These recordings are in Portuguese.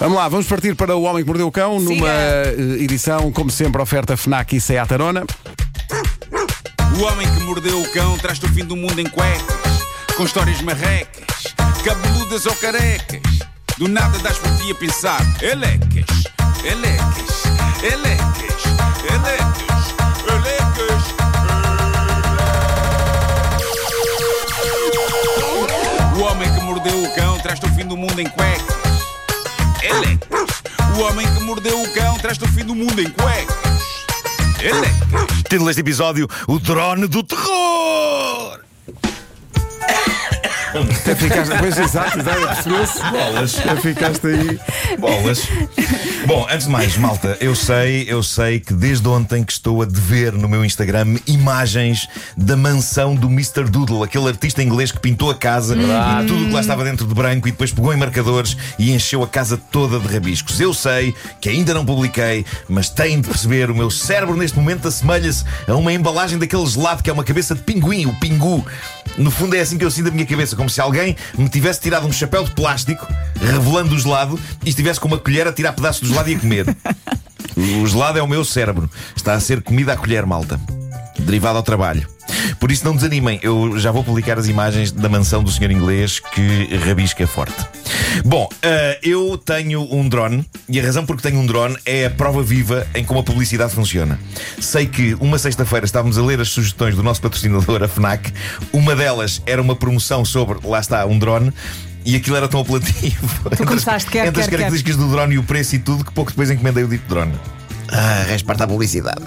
Vamos lá, vamos partir para O Homem que Mordeu o Cão, numa eh, edição, como sempre, oferta FNAC e Seat Arona. O homem que mordeu o cão traz-te o fim do mundo em cuecas, com histórias marrecas, cabeludas ou carecas. Do nada das por ti a pensar, elecas, elecas, elecas, elecas, elecas. O homem que mordeu o cão traz-te o fim do mundo em cuecas. O homem que mordeu o cão traz-te o fim do mundo em cuecas, elecas. Título deste episódio: O Drone do Terror! Até ficaste, pois exato, exato, percebeu-se? Bolas, Até ficaste aí. bolas. Bom, antes de mais, malta, eu sei, eu sei que desde ontem que estou a dever no meu Instagram imagens da mansão do Mr. Doodle, aquele artista inglês que pintou a casa e tudo o que lá estava dentro de branco e depois pegou em marcadores e encheu a casa toda de rabiscos. Eu sei que ainda não publiquei, mas têm de perceber, o meu cérebro neste momento assemelha-se a uma embalagem daquele gelado que é uma cabeça de pinguim, o pingu. No fundo é assim que eu sinto a minha cabeça, como se alguém me tivesse tirado um chapéu de plástico, revelando o gelado, e estivesse com uma colher a tirar pedaços do gelado e a comer. O gelado é o meu cérebro. Está a ser comida à colher, malta. Derivado ao trabalho. Por isso não desanimem, eu já vou publicar as imagens da mansão do senhor inglês que rabisca forte. Bom, eh, eu tenho um drone e a razão por que tenho um drone é a prova viva em como a publicidade funciona. Sei que uma sexta-feira estávamos a ler as sugestões do nosso patrocinador, a FNAC. Uma delas era uma promoção sobre, lá está, um drone. E aquilo era tão apelativo. Entre as- começaste, quer, entre as quer, quer. características do drone e o preço e tudo, que pouco depois encomendei o dito drone. Ah, resparta a publicidade.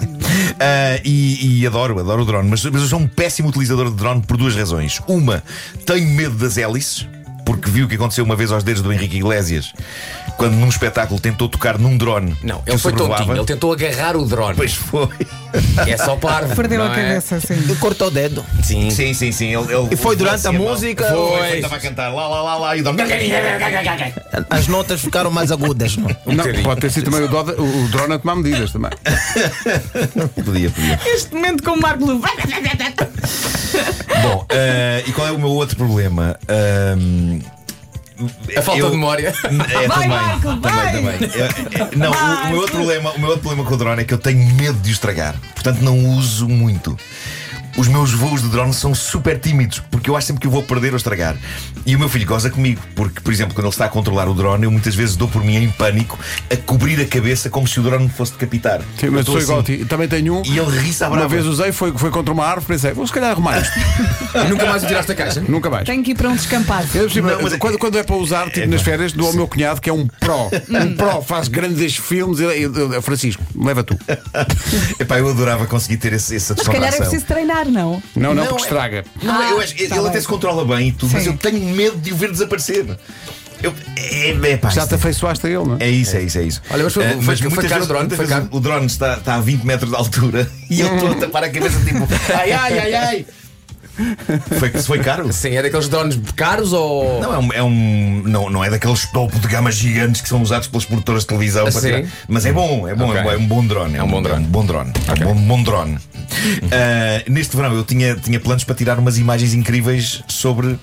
Ah, e, e adoro, adoro o drone, mas, mas eu sou um péssimo utilizador de drone por duas razões. Uma, tenho medo das hélices. Porque viu o que aconteceu uma vez aos dedos do Henrique Iglesias quando num espetáculo tentou tocar num drone. Não, ele foi tontinho, ele tentou agarrar o drone. Pois foi. É só parvo. Perdeu não a é? cabeça, assim. E cortou o dedo. Sim. Sim, sim, sim. Ele, ele E foi durante a música. Foi, Foi. foi, estava a cantar lá, lá, lá, lá e o drone. As notas ficaram mais agudas. Não? Não, bocadinho. pode ter sido também o, Doda- o, o drone a tomar medidas também. Podia, podia. Este momento com o Marco Lu. Bom, eh, e qual é o meu outro problema? Ahm, A falta eu- de memória. É, Vai, também, vai! também. É, é, não, o, o meu outro problema, o meu outro problema com o drone é que eu tenho medo de o estragar. Portanto, não uso muito. Os meus voos de drone são super tímidos, porque eu acho sempre que eu vou perder ou estragar. E o meu filho goza comigo, porque, por exemplo, quando ele está a controlar o drone, eu muitas vezes dou por mim em pânico a cobrir a cabeça como se o drone me fosse decapitar. Sim, Eu mas estou sou igual a assim. ti. Também tenho um. E ele ri-se à Uma brava. vez usei, foi, foi contra uma árvore, pensei, vou se calhar arrumar isto. Nunca mais o tiraste da caixa? Nunca mais. Tenho que ir para um descampado. Eu, tipo, Não, mas é- quando, quando é para usar, tipo, nas férias, dou ao meu cunhado, que é um pró. Um pró, faz grandes filmes. Francisco, leva tu. Epá, eu adorava conseguir ter esse, essa Mas se calhar é preciso treinar, não? Não, não, Não, porque é- estraga. Não, Ah, eu acho, tá ele bem. até se controla bem e tudo, mas Sim. eu tenho medo de o ver desaparecer. Eu, é, é, pá, Já isto te afeiçoaste a ele, não é? É isso, é isso, é isso. Olha, mas foi- Eh, foi- foi muitas caro vezes- o drone, muitas foi vezes caro. O drone está, está a 20 metros de altura e eu estou a tapar a cabeça tipo ai, ai, ai, ai. Foi, foi caro? Sim, é daqueles drones caros ou. Não, é um, é um- não, não é daqueles topo de gama gigantes que são usados pelas produtoras de televisão para Sim. tirar. Mas é bom, é bom, é, um, é um bom drone. É, um bom drone. É um bom drone. É um bom, drone. Ah, neste verão eu tinha, tinha planos para tirar umas imagens incríveis sobre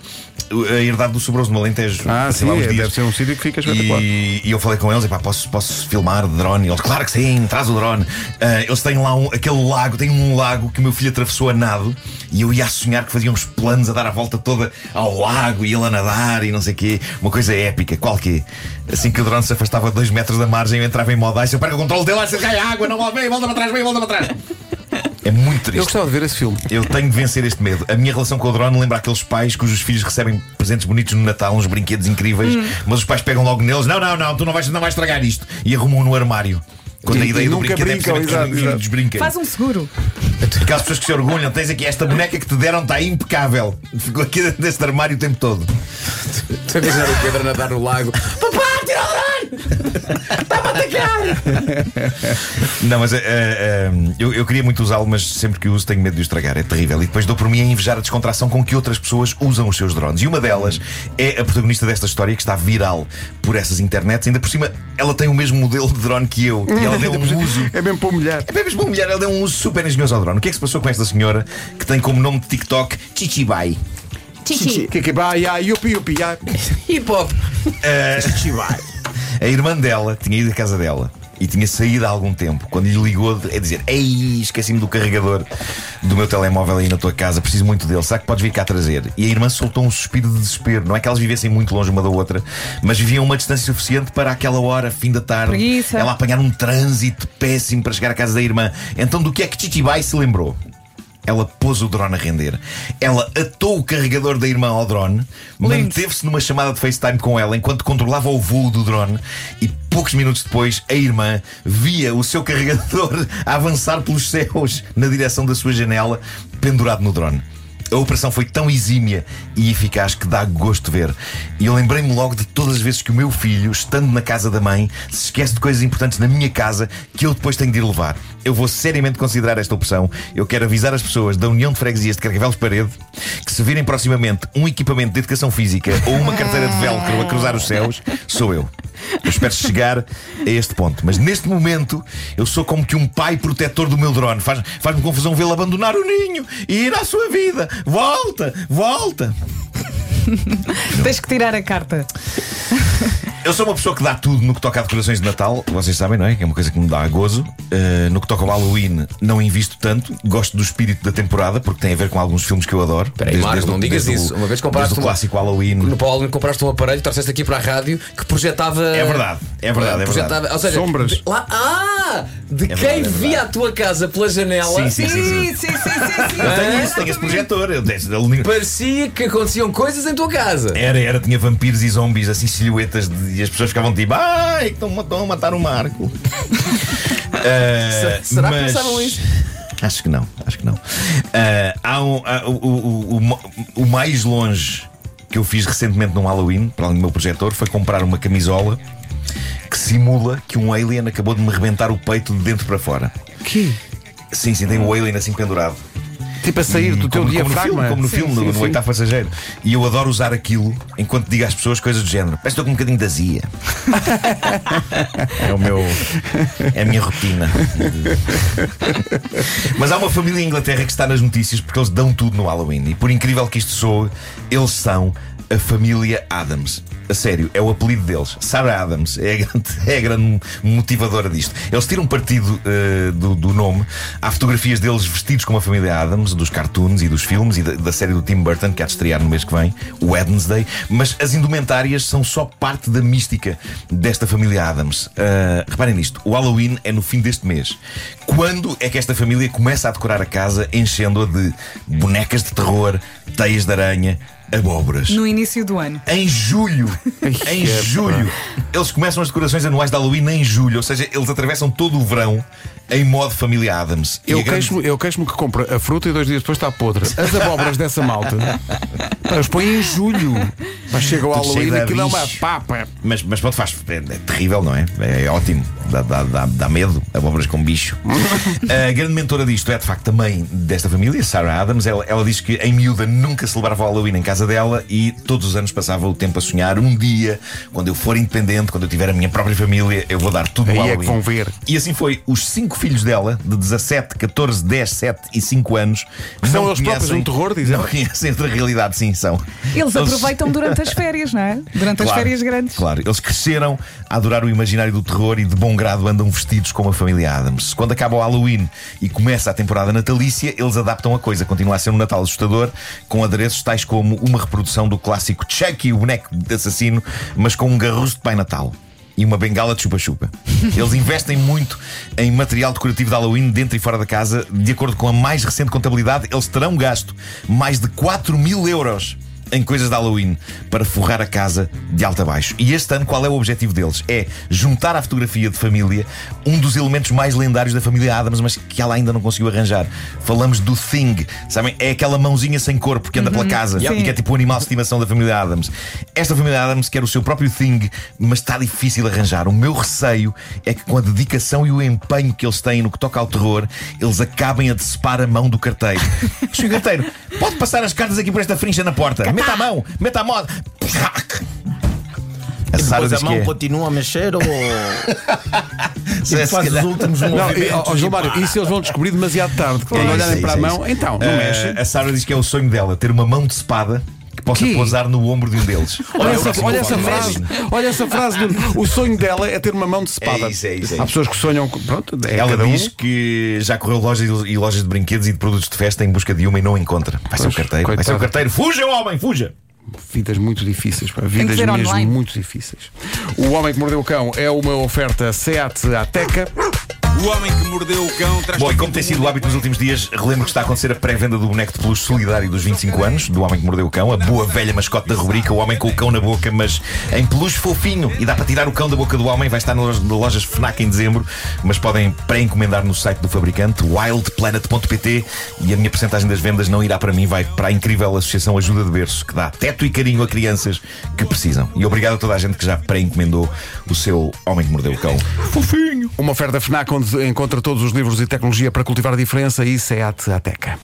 a herdade do Sobroso no Alentejo. Ah, sim, lá é, deve ser um sítio que fica espetacular. E, e eu falei com eles, epá, posso, posso filmar de drone? E eles, claro que sim, traz o drone. Ah, eles têm lá um, aquele lago, tem um lago que o meu filho atravessou a nado e eu ia a sonhar que fazia uns planos a dar a volta toda ao lago e ele a nadar e não sei o quê. Uma coisa épica, qual que Assim que o drone se afastava dois metros da margem, eu entrava em modo ice, eu pego o controle dele, se cai a água, não volta, vem, volta para trás, vem, volta para trás. É muito triste. Eu gostava de ver esse filme. Eu tenho de vencer este medo. A minha relação com o drone lembra aqueles pais cujos filhos recebem presentes bonitos no Natal, uns brinquedos incríveis, mas os pais pegam logo neles: não, não, não, tu não vais, não vais estragar isto. E arrumam no armário. Quando a E- ideia e do brinquedo brincam, é precisamente que exato, os exato. miúdos brinquem. Faz um seguro. Aquelas pessoas que se orgulham, tens aqui esta boneca que te deram, está impecável. Ficou aqui dentro deste armário o tempo todo. Estou a o Pedro a nadar no lago. Papá, tira o drone! Está-me a atacar! Não, mas eh, eh, eu, eu queria muito usá-lo, mas sempre que o uso tenho medo de o estragar. É terrível. E depois dou por mim a invejar a descontração com que outras pessoas usam os seus drones. E uma delas é a protagonista desta história que está viral por essas internets. Ainda por cima, ela tem o mesmo modelo de drone que eu. E ela deu um uso. É mesmo para humilhar. É mesmo uma mulher, ela deu um uso super engenhoso ao drone. O que é que se passou com esta senhora que tem como nome de TikTok Chichibai? Chichi. Que que vai, ai, yupi, yupi, ai. Hip hop! Eh, A irmã dela tinha ido à casa dela e tinha saído há algum tempo. Quando lhe ligou a dizer: Ei, esqueci-me do carregador do meu telemóvel aí na tua casa, preciso muito dele. Será que podes vir cá trazer? E a irmã soltou um suspiro de desespero. Não é que elas vivessem muito longe uma da outra, mas viviam uma distância suficiente para aquela hora, fim da tarde, Preguiça. ela apanhar um trânsito péssimo para chegar à casa da irmã. Então, do que é que Chichibai se lembrou? Ela pôs o drone a render. Ela atou o carregador da irmã ao drone, manteve-se numa chamada de FaceTime com ela enquanto controlava o voo do drone e poucos minutos depois a irmã via o seu carregador a avançar pelos céus na direção da sua janela, pendurado no drone. A operação foi tão exímia e eficaz que dá gosto ver. E eu lembrei-me logo de todas as vezes que o meu filho, estando na casa da mãe, se esquece de coisas importantes na minha casa que eu depois tenho de ir levar. Eu vou seriamente considerar esta opção. Eu quero avisar as pessoas da União de Freguesias de Carcavelos Parede que se virem proximamente um equipamento de educação física ou uma carteira de velcro a cruzar os céus, sou eu. Eu espero chegar a este ponto. Mas neste momento eu sou como que um pai protetor do meu drone. Faz- Faz-me confusão vê-lo abandonar o ninho e ir à sua vida. Volta, volta. Tens que tirar a carta. Eu sou uma pessoa que dá tudo no que toca a decorações de Natal, vocês sabem, não é? Que é uma coisa que me dá gozo. Uh, no que toca ao Halloween, não invisto tanto. Gosto do espírito da temporada, porque tem a ver com alguns filmes que eu adoro. Peraí, Marcos, o- não digas desde isso. O, Uma vez desde compraste o uma- clássico Halloween. No Paulo compraste um aparelho, trouxeste aqui para a rádio que projetava. É verdade, é verdade, é verdade. Ou seja, Sombras. de- lá- ah! De quem verdade, é via a tua casa pela janela. Sim, sim, sim. Sim, sim, sim, sim. sim. Eu tenho isso, tenho esse projetor. Eu, desse- Parecia que aconteciam coisas em tua casa. Era, era, tinha vampiros e zombies, assim, silhuetas, de- e as pessoas ficavam tipo, ai, que estão, estão a matar o Marco. Ah, Será que mas- pensavam isso? Acho que não, acho que não. Ah, há um- há o, o- o- o- mais longe que eu fiz recentemente num Halloween, para além do meu projetor, foi comprar uma camisola que simula que um alien acabou de me rebentar o peito de dentro para fora. Que? Sim, sim, tem o alien assim pendurado. Tipo a sair do teu como, como no diafragma. filme, como no, Sim, filme, sim, no, no oitavo passageiro. E eu adoro usar aquilo enquanto digo às pessoas coisas do género. Parece que estou com um bocadinho de azia. é o meu. É a minha rotina. Mas há uma família em Inglaterra que está nas notícias porque eles dão tudo no Halloween. E por incrível que isto soe, eles são a família Adams. A sério, é o apelido deles. Sarah Adams é a grande, é a grande motivadora disto. Eles tiram partido eh, do, do nome. Há fotografias deles vestidos como a família Adams, dos cartoons e dos filmes e da, da série do Tim Burton, que há de estrear no mês que vem, o Wednesday. Mas as indumentárias são só parte da mística desta família Adams. Ah, reparem nisto: o Halloween é no fim deste mês. Quando é que esta família começa a decorar a casa enchendo-a de bonecas de terror, teias de aranha, abóboras? No início do ano. Em julho, em julho, eles começam as decorações anuais de Halloween em julho, ou seja, eles atravessam todo o verão em modo família Adams. Eu grande- queixo-me queixo que compra a fruta e dois dias depois está podre. As abóboras dessa malta, elas põem em julho. Mas chega o Halloween de aquilo é uma papa. Mas, mas pronto, faz. É, é terrível, não é? É, ótimo. Dá, dá, dá, dá medo. Abóboras com bicho. a grande mentora disto é, de facto, também desta família, Sarah Adams. Ela, ela diz que em miúda nunca celebrava o Halloween em casa dela e todos os anos passava o tempo a sonhar. Um dia, quando eu for independente, quando eu tiver a minha própria família, eu vou dar tudo no Aí é que Halloween. vão ver. E assim foi. Os cinco filhos dela, de 17, 14, 10, 7 e 5 anos, São não eles próprios conhecem- um terror, dizem? Não conhecem a realidade, sim, são. Eles aproveitam durante as férias, não é? Durante as Claro, férias grandes. Claro, eles cresceram a adorar o imaginário do terror e de bom grado andam vestidos como a família Adams. Quando acaba o Halloween e começa a temporada natalícia, eles adaptam a coisa. Continua a ser um Natal assustador, com adereços tais como uma reprodução do clássico Chucky, o boneco de assassino, mas com um garruço de Pai Natal. E uma bengala de chupa-chupa. Eles investem muito em material decorativo de Halloween dentro e fora da casa. De acordo com a mais recente contabilidade, eles terão gasto mais de 4 mil euros em coisas de Halloween para forrar a casa de alto a baixo. E este ano, qual é o objetivo deles? É juntar à fotografia de família um dos elementos mais lendários da família Adams, mas que ela ainda não conseguiu arranjar. Falamos do Thing, sabem? É aquela mãozinha sem corpo que anda pela casa Sim. e que é tipo o animal de estimação da família Adams. Esta família Adams quer o seu próprio Thing, mas está difícil arranjar. O meu receio é que com a dedicação e o empenho que eles têm no que toca ao terror, eles acabem a decepar a mão do carteiro. Senhor carteiro, pode passar as cartas aqui por esta frincha na porta. Meta a mão, meta a moda. A E Sara depois a diz que mão é. continua a mexer ou Se- e se faz os últimos Não, movimentos. e, ó, Gilmário, isso eles vão descobrir demasiado tarde. Quando É olharem é para a é mão, então, não Ah, mexe. A Sara diz que é o sonho dela ter uma mão de espada possa Que? pousar no ombro de um deles. Olha essa, olha essa frase, olha essa frase. do- o sonho dela é ter uma mão de espada. É isso, é isso, é Há pessoas que sonham. com- Pronto, é Ela cada diz um. que já correu lojas e lojas de brinquedos e de produtos de festa em busca de uma e não encontra. Vai ser o carteiro. Vai ser o carteiro. Fuja, homem, fuja! Vidas muito difíceis, pá, vidas mesmo online. muito difíceis. O Homem que Mordeu o Cão é uma oferta SEAT Ateca. O homem que mordeu o cão traz Bom, e como tem sido o hábito nos últimos dias, relembro que está a acontecer a pré-venda do boneco de peluche solidário dos 25 anos, do Homem que Mordeu o Cão, a boa velha mascote da rubrica, o Homem com o Cão na boca, mas em peluche fofinho. E dá para tirar o cão da boca do homem, vai estar nas lojas FNAC em dezembro, mas podem pré-encomendar no site do fabricante, wildplanet.pt, e a minha porcentagem das vendas não irá para mim, vai para a incrível Associação Ajuda de Berço, que dá teto e carinho a crianças que precisam. E obrigado a toda a gente que já pré-encomendou o seu Homem que Mordeu o Cão. Fofinho! Uma oferta FNAC onde encontra todos os livros e tecnologia para cultivar a diferença e SEAT Ateca.